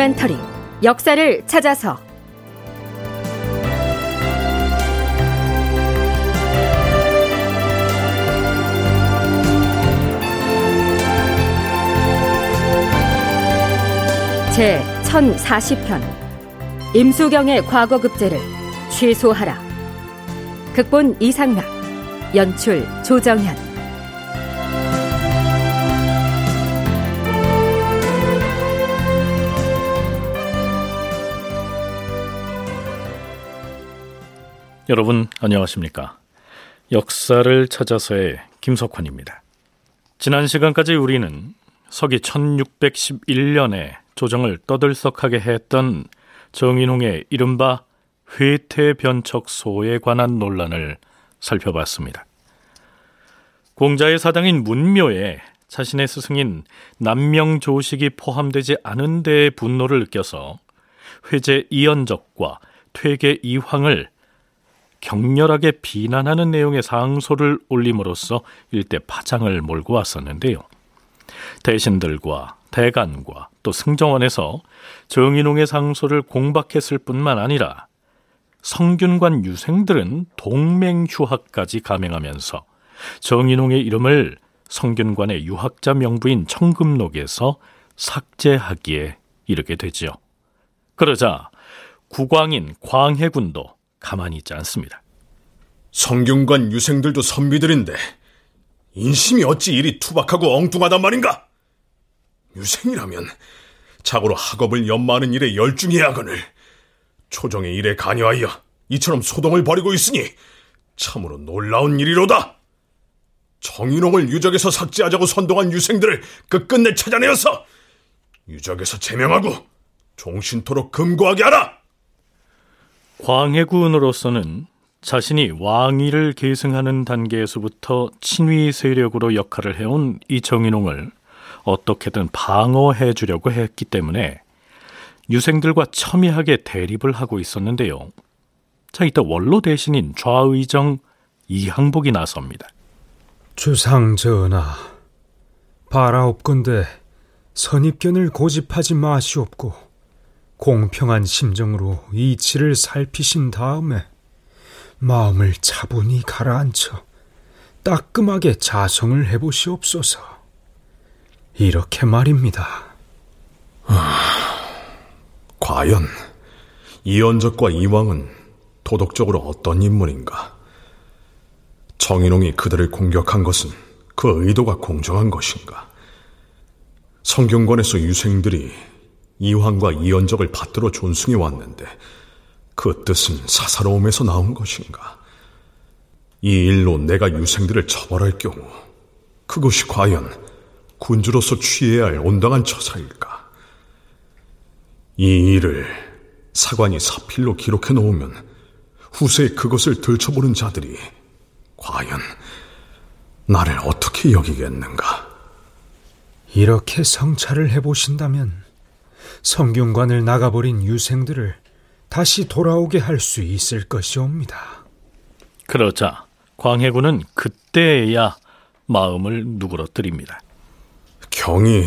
다큐멘터리. 역사를 찾아서. 제 1040편. 임수경의 과거급제를 취소하라. 극본 이상락. 연출 조정현 여러분 안녕하십니까? 역사를 찾아서의 김석환입니다. 지난 시간까지 우리는 서기 1611년에 조정을 떠들썩하게 했던 정인홍의 이른바 회태변척소에 관한 논란을 살펴봤습니다. 공자의 사당인 문묘에 자신의 스승인 남명조식이 포함되지 않은 데에 분노를 느껴서 회제 이연적과 퇴계 이황을 격렬하게 비난하는 내용의 상소를 올림으로써 일대 파장을 몰고 왔었는데요. 대신들과 대간과 또 승정원에서 정인홍의 상소를 공박했을 뿐만 아니라 성균관 유생들은 동맹 휴학까지 감행하면서 정인홍의 이름을 성균관의 유학자 명부인 청금록에서 삭제하기에 이르게 되지요. 그러자 국왕인 광해군도 가만히 있지 않습니다. 성균관 유생들도 선비들인데 인심이 어찌 이리 투박하고 엉뚱하단 말인가? 유생이라면 자고로 학업을 연마하는 일에 열중해야 하거늘 초정의 일에 관여하여 이처럼 소동을 벌이고 있으니 참으로 놀라운 일이로다. 정인홍을 유적에서 삭제하자고 선동한 유생들을 끝끝내 찾아내어서 유적에서 제명하고 종신토록 금고하게 하라. 광해군으로서는 자신이 왕위를 계승하는 단계에서부터 친위 세력으로 역할을 해온 이 정인홍을 어떻게든 방어해 주려고 했기 때문에 유생들과 첨예하게 대립을 하고 있었는데요. 자, 이때 원로 대신인 좌의정 이항복이 나섭니다. 주상 전하, 바라옵건대 선입견을 고집하지 마시옵고 공평한 심정으로 이치를 살피신 다음에 마음을 차분히 가라앉혀 따끔하게 자성을 해보시옵소서. 이렇게 말입니다. 아, 과연 이원적과 이왕은 도덕적으로 어떤 인물인가? 정인홍이 그들을 공격한 것은 그 의도가 공정한 것인가? 성경관에서 유생들이 이황과 이연적을 받들어 존숭해 왔는데 그 뜻은 사사로움에서 나온 것인가? 이 일로 내가 유생들을 처벌할 경우 그것이 과연 군주로서 취해야 할 온당한 처사일까? 이 일을 사관이 사필로 기록해 놓으면 후세에 그것을 들춰보는 자들이 과연 나를 어떻게 여기겠는가? 이렇게 성찰을 해보신다면 성균관을 나가버린 유생들을 다시 돌아오게 할 수 있을 것이옵니다. 그러자 광해군은 그때야 마음을 누그러뜨립니다. 경이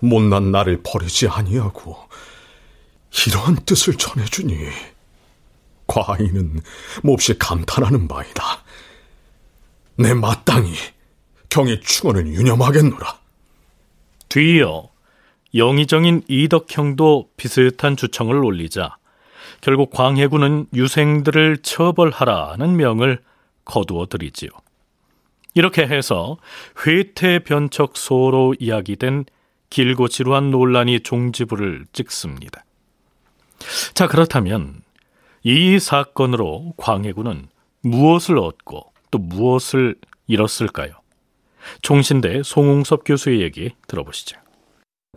못난 나를 버리지 아니하고 이러한 뜻을 전해주니 과인은 몹시 감탄하는 바이다. 내 마땅히 경의 충언을 유념하겠노라. 뒤이어 영의정인 이덕형도 비슷한 주청을 올리자 결국 광해군은 유생들을 처벌하라는 명을 거두어 드리지요. 이렇게 해서 회태 변척소로 이야기된 길고 지루한 논란이 종지부를 찍습니다. 자, 그렇다면 이 사건으로 광해군은 무엇을 얻고 또 무엇을 잃었을까요? 종신대 송웅섭 교수의 얘기 들어보시죠.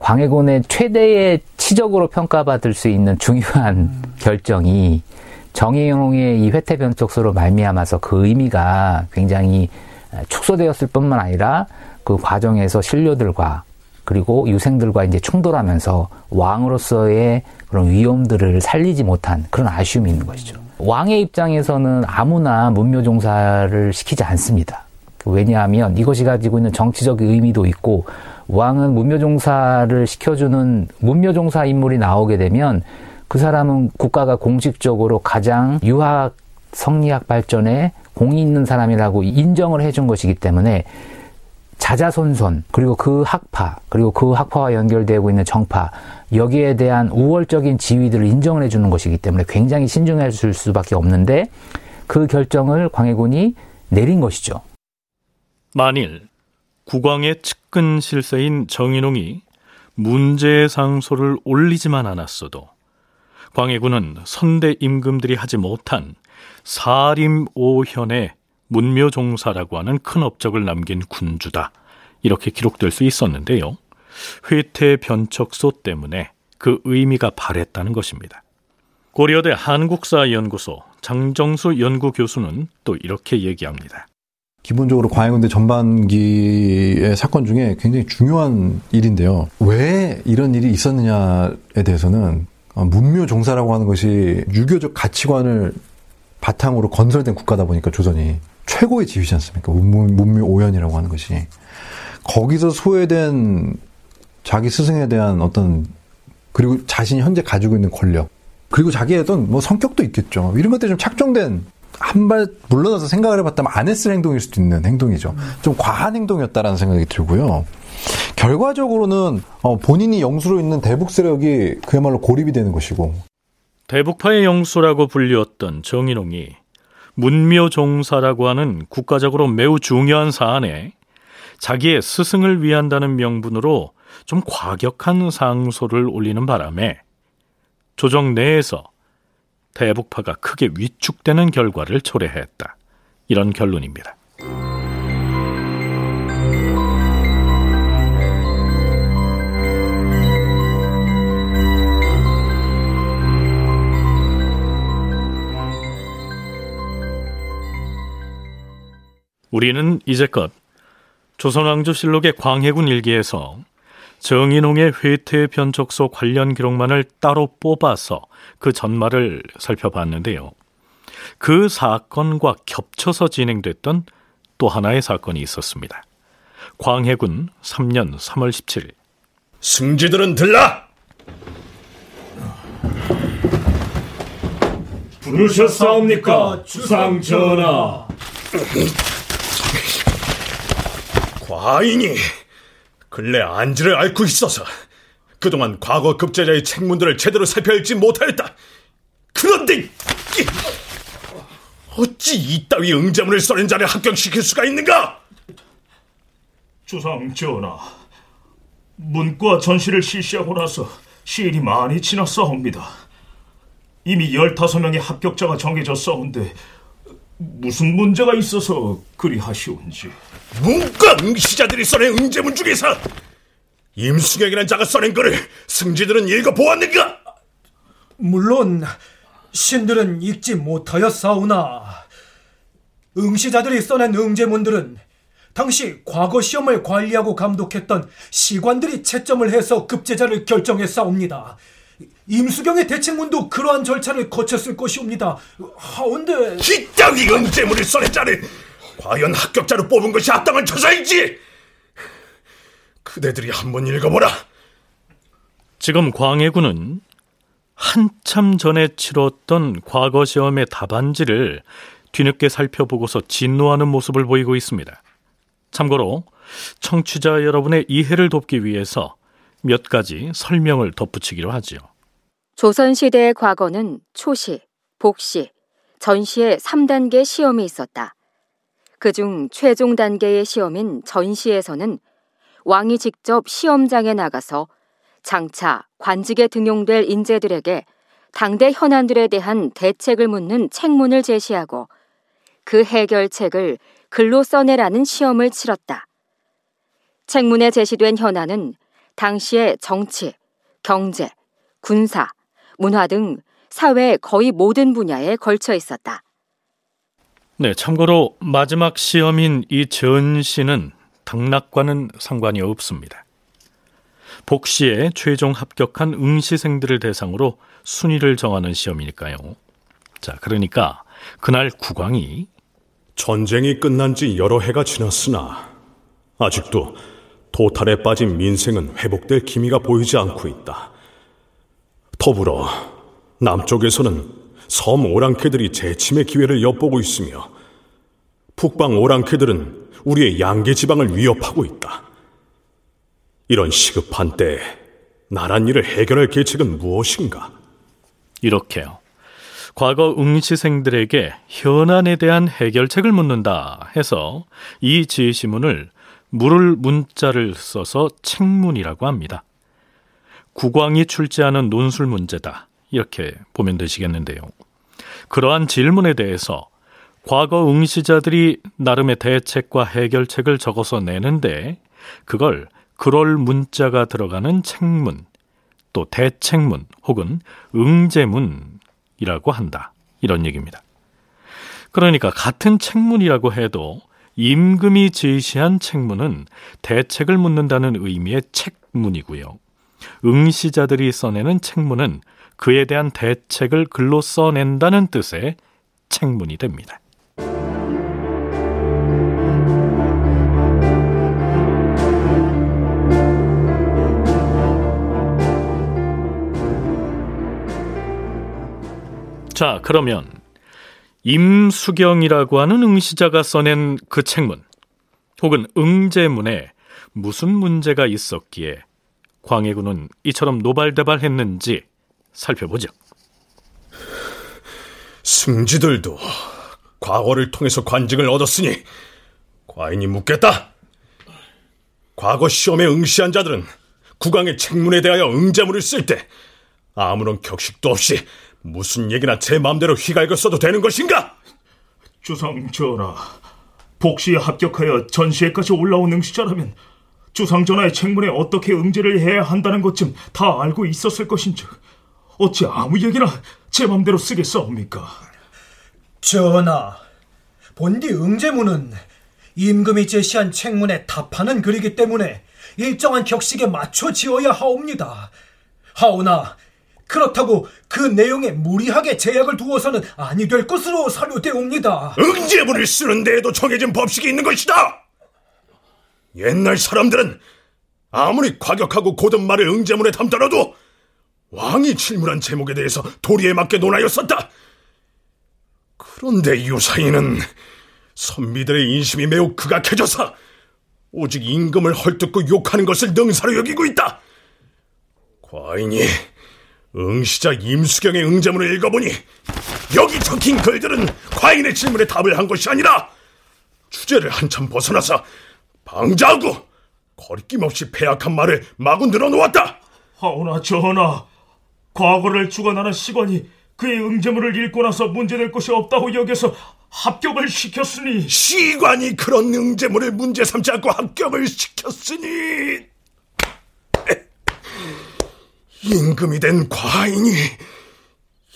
광해군의 최대의 치적으로 평가받을 수 있는 중요한 음. 결정이 정의용의 이 회태 변촉소로 말미암아서 그 의미가 굉장히 축소되었을 뿐만 아니라 그 과정에서 신료들과 그리고 유생들과 이제 충돌하면서 왕으로서의 그런 위험들을 살리지 못한 그런 아쉬움이 있는 것이죠. 왕의 입장에서는 아무나 문묘 종사를 시키지 않습니다. 왜냐하면 이것이 가지고 있는 정치적 의미도 있고 왕은 문묘종사를 시켜주는 문묘종사 인물이 나오게 되면 그 사람은 국가가 공식적으로 가장 유학 성리학 발전에 공이 있는 사람이라고 인정을 해준 것이기 때문에 자자손손 그리고 그 학파 그리고 그 학파와 연결되고 있는 정파 여기에 대한 우월적인 지위들을 인정을 해주는 것이기 때문에 굉장히 신중해질 수밖에 없는데 그 결정을 광해군이 내린 것이죠. 만일 국왕의 측근 실세인 정인홍이 문제의 상소를 올리지만 않았어도 광해군은 선대 임금들이 하지 못한 사림오현의 문묘종사라고 하는 큰 업적을 남긴 군주다. 이렇게 기록될 수 있었는데요. 회태 변척소 때문에 그 의미가 발했다는 것입니다. 고려대 한국사연구소 장정수 연구교수는 또 이렇게 얘기합니다. 기본적으로 광해군대 전반기의 사건 중에 굉장히 중요한 일인데요. 왜 이런 일이 있었느냐에 대해서는 문묘 종사라고 하는 것이 유교적 가치관을 바탕으로 건설된 국가다 보니까 조선이 최고의 지위지 않습니까? 문묘 오연이라고 하는 것이 거기서 소외된 자기 스승에 대한 어떤 그리고 자신이 현재 가지고 있는 권력 그리고 자기의 어떤 뭐 성격도 있겠죠. 이런 것들이 좀 착종된 한 발 물러나서 생각을 해봤다면 안 했을 행동일 수도 있는 행동이죠. 좀 과한 행동이었다라는 생각이 들고요. 결과적으로는 어, 본인이 영수로 있는 대북 세력이 그야말로 고립이 되는 것이고 대북파의 영수라고 불리웠던 정인홍이 문묘종사라고 하는 국가적으로 매우 중요한 사안에 자기의 스승을 위한다는 명분으로 좀 과격한 상소를 올리는 바람에 조정 내에서 대북파가 크게 위축되는 결과를 초래했다. 이런 결론입니다. 우리는 이제껏 조선왕조실록의 광해군 일기에서 정인홍의 회퇴 변척소 관련 기록만을 따로 뽑아서 그 전말을 살펴봤는데요. 그 사건과 겹쳐서 진행됐던 또 하나의 사건이 있었습니다. 광해군 3년 3월 17일. 승지들은 들라! 부르셨사옵니까, 주상 전하? 과인이 근래 안지를 앓고 있어서 그동안 과거 급제자의 책문들을 제대로 살펴읽지 못하였다. 그런데 어찌 이따위 응자문을 써낸 자를 합격시킬 수가 있는가? 주상 전하, 문과 전시를 실시하고 나서 시일이 많이 지났사옵니다. 이미 15명의 합격자가 정해졌사온데 무슨 문제가 있어서 그리 하시온지. 문과 응시자들이 써낸 응제문 중에서 임수경이라는 자가 써낸 거를 승지들은 읽어보았는가? 물론 신들은 읽지 못하였사오나 응시자들이 써낸 응제문들은 당시 과거 시험을 관리하고 감독했던 시관들이 채점을 해서 급제자를 결정했사옵니다. 임수경의 대책문도 그러한 절차를 거쳤을 것이옵니다. 하온데 이따위 응제문을 써낸 자를 과연 합격자로 뽑은 것이 합당한 처사인지 그대들이 한번 읽어보라. 지금 광해군은 한참 전에 치렀던 과거 시험의 답안지를 뒤늦게 살펴보고서 진노하는 모습을 보이고 있습니다. 참고로 청취자 여러분의 이해를 돕기 위해서 몇 가지 설명을 덧붙이기로 하지요. 조선시대의 과거는 초시, 복시, 전시의 3단계 시험이 있었다. 그중 최종 단계의 시험인 전시에서는 왕이 직접 시험장에 나가서 장차 관직에 등용될 인재들에게 당대 현안들에 대한 대책을 묻는 책문을 제시하고 그 해결책을 글로 써내라는 시험을 치렀다. 책문에 제시된 현안은 당시의 정치, 경제, 군사, 문화 등 사회 거의 모든 분야에 걸쳐 있었다. 네, 참고로 마지막 시험인 이 전시는 당락과는 상관이 없습니다. 복시에 최종 합격한 응시생들을 대상으로 순위를 정하는 시험이니까요. 자, 그러니까 그날 국왕이 전쟁이 끝난 지 여러 해가 지났으나 아직도 도탈에 빠진 민생은 회복될 기미가 보이지 않고 있다. 더불어 남쪽에서는 섬 오랑캐들이 재침의 기회를 엿보고 있으며 북방 오랑캐들은 우리의 양계 지방을 위협하고 있다. 이런 시급한 때에 나란 일을 해결할 계책은 무엇인가? 이렇게요. 과거 응시생들에게 현안에 대한 해결책을 묻는다 해서 이 지시문을 물을 문자를 써서 책문이라고 합니다. 국왕이 출제하는 논술 문제다. 이렇게 보면 되시겠는데요. 그러한 질문에 대해서 과거 응시자들이 나름의 대책과 해결책을 적어서 내는데 그걸 그럴 문자가 들어가는 책문, 또 대책문 혹은 응제문이라고 한다. 이런 얘기입니다. 그러니까 같은 책문이라고 해도 임금이 제시한 책문은 대책을 묻는다는 의미의 책문이고요. 응시자들이 써내는 책문은 그에 대한 대책을 글로 써낸다는 뜻의 책문이 됩니다. 자, 그러면 임수경이라고 하는 응시자가 써낸 그 책문 혹은 응제문에 무슨 문제가 있었기에 광해군은 이처럼 노발대발했는지 살펴보죠. 승지들도 과거를 통해서 관직을 얻었으니 과인이 묻겠다. 과거 시험에 응시한 자들은 국왕의 책문에 대하여 응제문을 쓸 때 아무런 격식도 없이 무슨 얘기나 제 마음대로 휘갈겨 써도 되는 것인가? 주상 전하, 복시에 합격하여 전시회까지 올라온 응시자라면 주상 전하의 책문에 어떻게 응제를 해야 한다는 것쯤 다 알고 있었을 것인즉 어찌 아무 얘기나 제 마음대로 쓰겠사옵니까? 전하, 본디 응제문은 임금이 제시한 책문에 답하는 글이기 때문에 일정한 격식에 맞춰 지어야 하옵니다. 하오나 그렇다고 그 내용에 무리하게 제약을 두어서는 아니 될 것으로 사료되옵니다. 응제문을 쓰는 데에도 정해진 법칙이 있는 것이다. 옛날 사람들은 아무리 과격하고 고든 말을 응제문에 담더라도 왕이 질문한 제목에 대해서 도리에 맞게 논하였었다. 그런데 유사인은 선비들의 인심이 매우 극악해져서 오직 임금을 헐뜯고 욕하는 것을 능사로 여기고 있다. 과인이 응시자 임수경의 응제문을 읽어보니 여기 적힌 글들은 과인의 질문에 답을 한 것이 아니라 주제를 한참 벗어나서 방자하고 거리낌 없이 폐악한 말을 마구 늘어놓았다. 하오나 전하, 과거를 주관하는 시관이 그의 응제문을 읽고 나서 문제될 것이 없다고 여겨서 합격을 시켰으니 시관이 그런 응제문을 문제 삼지 않고 합격을 시켰으니 임금이 된 과인이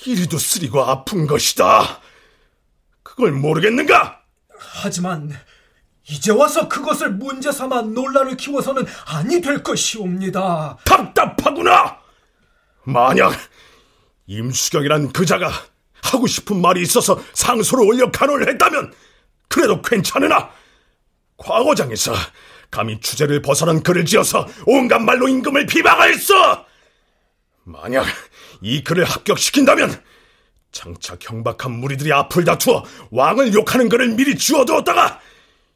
이리도 쓰리고 아픈 것이다. 그걸 모르겠는가? 하지만 이제 와서 그것을 문제 삼아 논란을 키워서는 아니 될 것이옵니다. 답답하구나. 만약 임수경이란 그자가 하고 싶은 말이 있어서 상소를 올려 간호를 했다면 그래도 괜찮으나 과거장에서 감히 주제를 벗어난 글을 지어서 온갖 말로 임금을 비방하였어. 만약 이 글을 합격시킨다면 장차 경박한 무리들이 앞을 다투어 왕을 욕하는 글을 미리 지워두었다가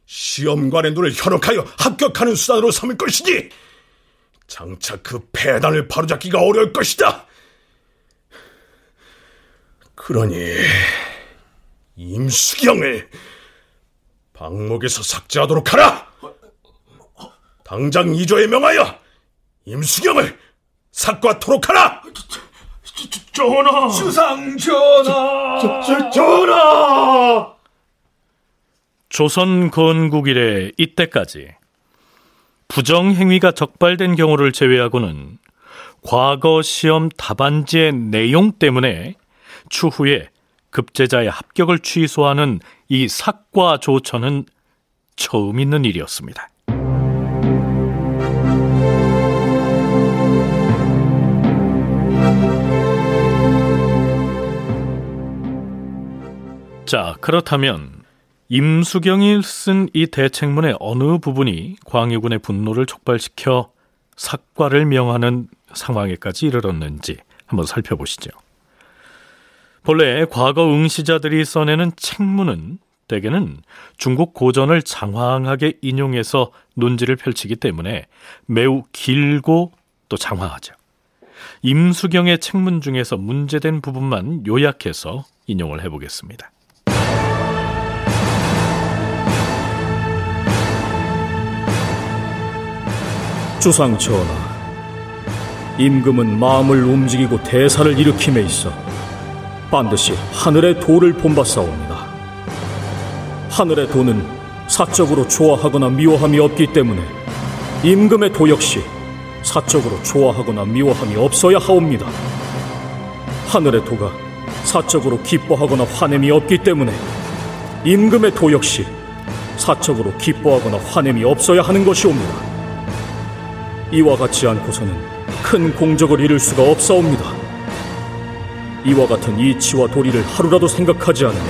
시험관의 눈을 현혹하여 합격하는 수단으로 삼을 것이니 장차 그 폐단을 바로잡기가 어려울 것이다. 그러니 임수경을 방목에서 삭제하도록 하라. 당장 이조에 명하여 임수경을 삭과토록 하라. 전하, 주상 전하, 전하. 조선 건국 이래 이때까지 부정행위가 적발된 경우를 제외하고는 과거 시험 답안지의 내용 때문에 추후에 급제자의 합격을 취소하는 이 삭과 조처는 처음 있는 일이었습니다. 자, 그렇다면 임수경이 쓴 이 대책문의 어느 부분이 광해군의 분노를 촉발시켜 삭과를 명하는 상황에까지 이르렀는지 한번 살펴보시죠. 본래 과거 응시자들이 써내는 책문은 대개는 중국 고전을 장황하게 인용해서 논지를 펼치기 때문에 매우 길고 또 장황하죠. 임수경의 책문 중에서 문제된 부분만 요약해서 인용을 해보겠습니다. 주상 전하, 임금은 마음을 움직이고 대사를 일으킴에 있어 반드시 하늘의 도를 본받사옵니다. 하늘의 도는 사적으로 좋아하거나 미워함이 없기 때문에 임금의 도 역시 사적으로 좋아하거나 미워함이 없어야 하옵니다. 하늘의 도가 사적으로 기뻐하거나 화냄이 없기 때문에 임금의 도 역시 사적으로 기뻐하거나 화냄이 없어야 하는 것이옵니다. 이와 같지 않고서는 큰 공적을 이룰 수가 없사옵니다. 이와 같은 이치와 도리를 하루라도 생각하지 않으면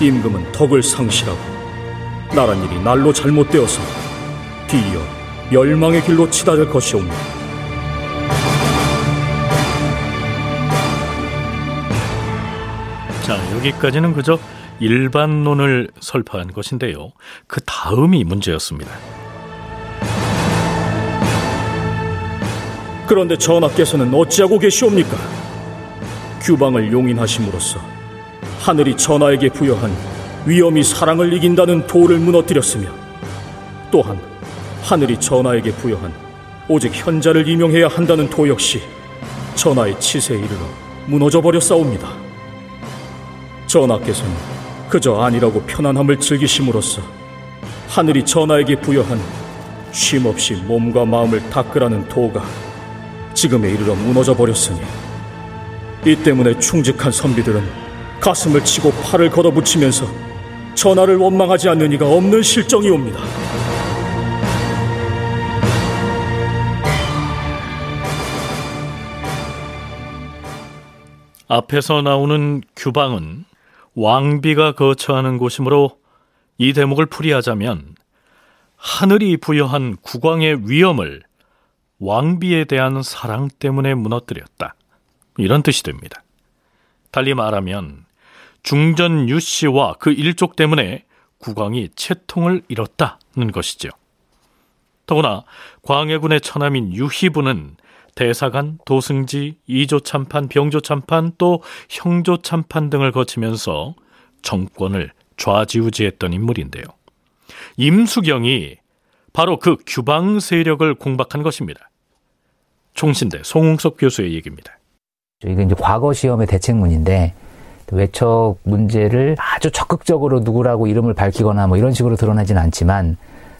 임금은 덕을 상실하고 나란일이 날로 잘못되어서 뒤이어 멸망의 길로 치달을 것이옵니다. 자, 여기까지는 그저 일반론을 설파한 것인데요. 그 다음이 문제였습니다. 그런데 전하께서는 어찌하고 계시옵니까? 규방을 용인하심으로써 하늘이 전하에게 부여한 위험이 사랑을 이긴다는 도를 무너뜨렸으며 또한 하늘이 전하에게 부여한 오직 현자를 임용해야 한다는 도 역시 전하의 치세에 이르러 무너져 버렸사옵니다. 전하께서는 그저 아니라고 편안함을 즐기심으로써 하늘이 전하에게 부여한 쉼없이 몸과 마음을 닦으라는 도가 지금에 이르러 무너져 버렸으니 이 때문에 충직한 선비들은 가슴을 치고 팔을 걷어붙이면서 전하를 원망하지 않는 이가 없는 실정이옵니다. 앞에서 나오는 규방은 왕비가 거처하는 곳이므로 이 대목을 풀이하자면 하늘이 부여한 국왕의 위엄을 왕비에 대한 사랑 때문에 무너뜨렸다. 이런 뜻이 됩니다. 달리 말하면 중전 유 씨와 그 일족 때문에 국왕이 채통을 잃었다는 것이죠. 더구나 광해군의 처남인 유희부는 대사관, 도승지, 이조 참판, 병조 참판, 또 형조 참판 등을 거치면서 정권을 좌지우지했던 인물인데요. 임수경이 바로 그 규방 세력을 공박한 것입니다. 총신대 송웅석 교수의 얘기입니다. 이게 이제 과거 시험의 대책문인데 외척 문제를 아주 적극적으로 누구라고 이름을 밝히거나 뭐 이런 식으로 드러나진 않지만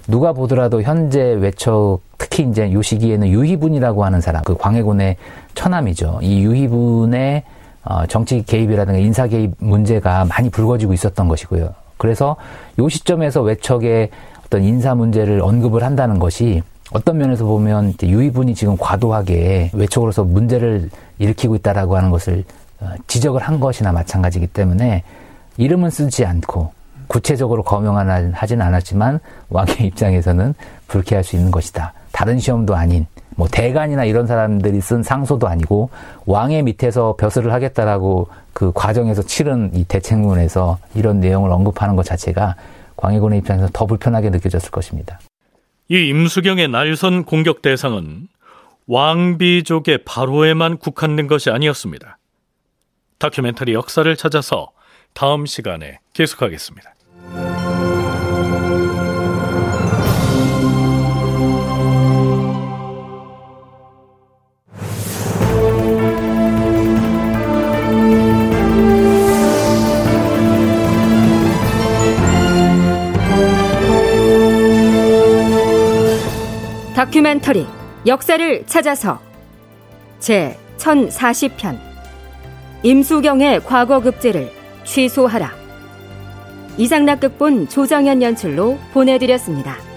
누가 보더라도 현재 외척 특히 이제 요 시기에는 유희분이라고 하는 사람 그 광해군의 처남이죠. 이 유희분의 어, 정치 개입이라든가 인사 개입 문제가 많이 불거지고 있었던 것이고요. 그래서 요 시점에서 외척의 어떤 인사 문제를 언급을 한다는 것이 어떤 면에서 보면 유이분이 지금 과도하게 외적으로서 문제를 일으키고 있다라고 하는 것을 어, 지적을 한 것이나 마찬가지이기 때문에 이름은 쓰지 않고 구체적으로 거명하진 않았지만 왕의 입장에서는 불쾌할 수 있는 것이다. 다른 시험도 아닌 뭐 대간이나 이런 사람들이 쓴 상소도 아니고 왕의 밑에서 벼슬을 하겠다라고 그 과정에서 치른 이 대책문에서 이런 내용을 언급하는 것 자체가 광해군의 입장에서 더 불편하게 느껴졌을 것입니다. 이 임수경의 날선 공격 대상은 왕비족의 바로에만 국한된 것이 아니었습니다. 다큐멘터리 역사를 찾아서 다음 시간에 계속하겠습니다. 역사를 찾아서 제 1040편 임수경의 과거 급제를 취소하라 이상락극본 조정현 연출로 보내드렸습니다.